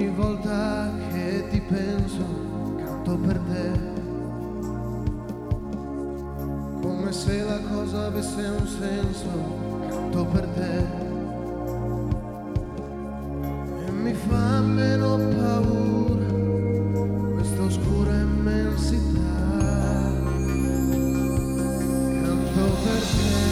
ogni volta che ti penso canto per te. Come se la cosa avesse un senso canto per te. E mi fa meno paura questa oscura immensità. Canto per te.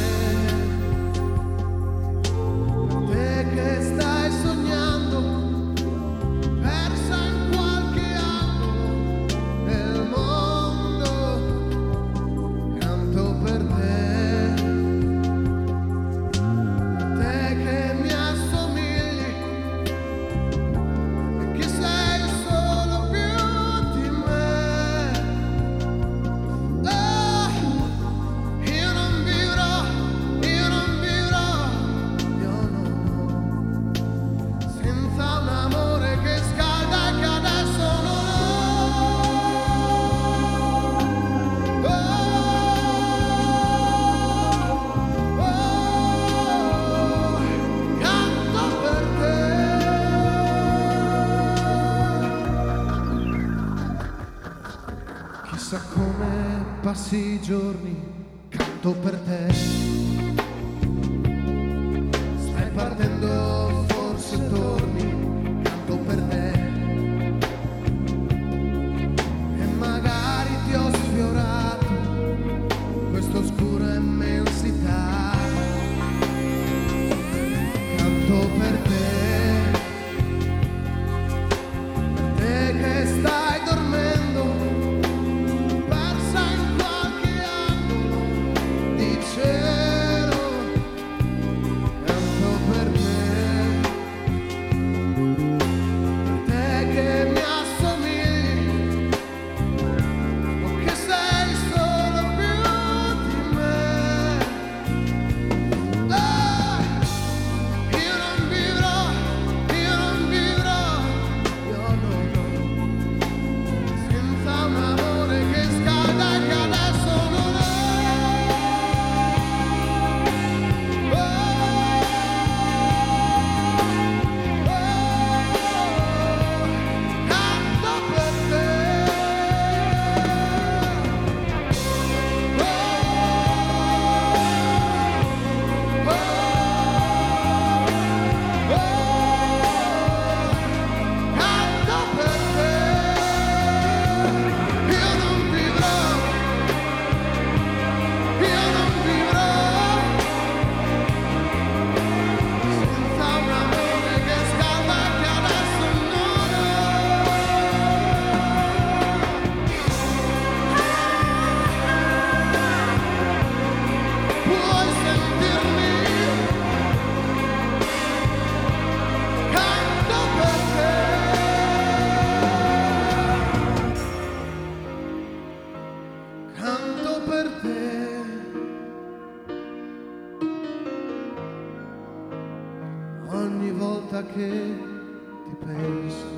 passi i giorni, canto per te. Stai partendo. ogni volta che ti penso.